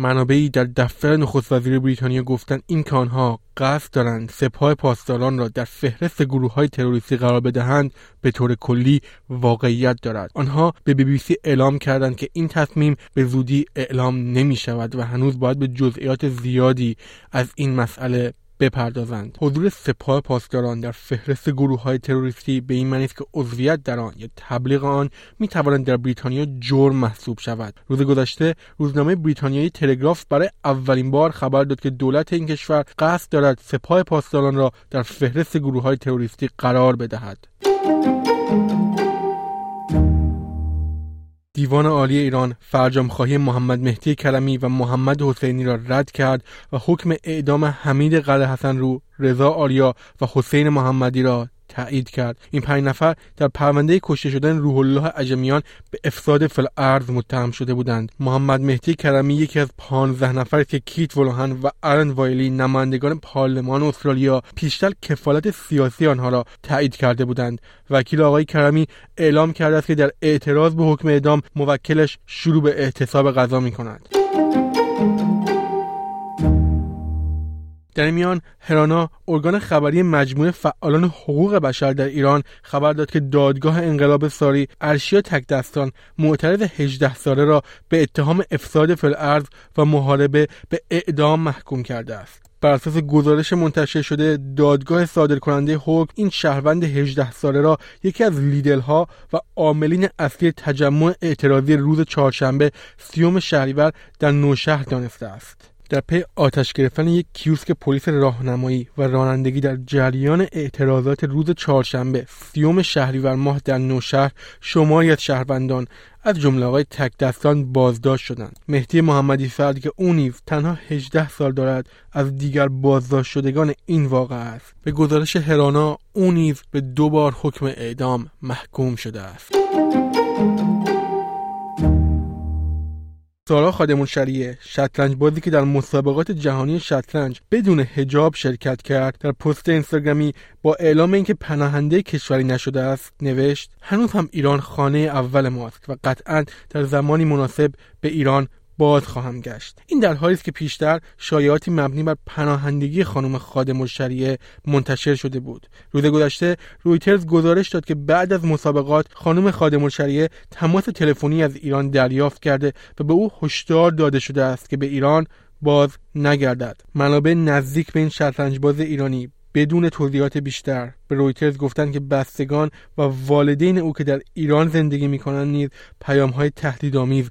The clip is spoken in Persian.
منابعی در دفتر نخست وزیر بریتانیا گفتند این که آنها قصد دارند سپاه پاسداران را در فهرست گروه های تروریستی قرار بدهند به طور کلی واقعیت دارد. آنها به بی بی سی اعلام کردند که این تصمیم به زودی اعلام نمی شود و هنوز باید به جزئیات زیادی از این مسئله بپردازند. حضور سپاه پاسداران در فهرست گروه های تروریستی به این معنی است که عضویت در آن یا تبلیغ آن می توانند در بریتانیا جرم محسوب شود. روز گذشته روزنامه بریتانیایی تلگراف برای اولین بار خبر داد که دولت این کشور قصد دارد سپاه پاسداران را در فهرست گروه های تروریستی قرار بدهد. دیوان عالی ایران خواهی محمد مهدی کرمی و محمد حسینی را رد کرد و حکم اعدام حمید قلعه حسن رو، رضا آریا و حسین محمدی را تایید کرد. این پنج نفر در پرونده کشته شدن روح الله عجمیان به افساد فل ارز متهم شده بودند. محمد مهدی کرمی یکی از 15 نفری که کیت ولوهن و آرن وایلی نمایندگان پارلمان استرالیا پیشتر کفالت سیاسی آنها را تایید کرده بودند. وکیل آقای کرمی اعلام کرده است که در اعتراض به حکم اعدام موکلش شروع به احتساب قضا می کند در میان هرانا ارگان خبری مجموعه فعالان حقوق بشر در ایران خبر داد که دادگاه انقلاب ساری ارشیا تکدستان معترض 18 ساله را به اتهام افساد فلعرض و محاربه به اعدام محکوم کرده است. بر اساس گزارش منتشر شده دادگاه صادر کننده حکم این شهروند 18 ساله را یکی از لیدلها و عاملین اصلی تجمع اعتراضی روز چهارشنبه سی‌ام شهریور در نوشهر دانسته است. در پی آتش گرفتن یک کیوسک پلیس راهنمایی و رانندگی در جریان اعتراضات روز چهارشنبه سی‌ام شهریور ماه در نوشهر شماری از شهروندان از جمله آقای تک دستان بازداشت شدند. مهدی محمدی فرد که او نیز تنها 18 سال دارد از دیگر بازداشت شدگان این واقعه است. به گزارش هرانا او نیز به دو بار حکم اعدام محکوم شده است. سارا خادمون شریعه. شطرنج بازی که در مسابقات جهانی شطرنج بدون هجاب شرکت کرد. در پست اینستاگرامی با اعلام اینکه پناهنده کشوری نشده است نوشت هنوز هم ایران خانه اول ماست و قطعا در زمانی مناسب به ایران باز خواهم گشت. این در حالی است که پیشتر شایعاتی مبنی بر پناهندگی خانم خادم الشریعه منتشر شده بود. روز گذشته رویترز گزارش داد که بعد از مسابقات خانم خادم الشریعه تماس تلفنی از ایران دریافت کرده و به او هشدار داده شده است که به ایران باز نگردد. منابع نزدیک به این شطرنجباز ایرانی بدون توضیحات بیشتر به رویترز گفتند که بستگان و والدین او که در ایران زندگی می‌کنند نیز پیامهای تهدیدآمیز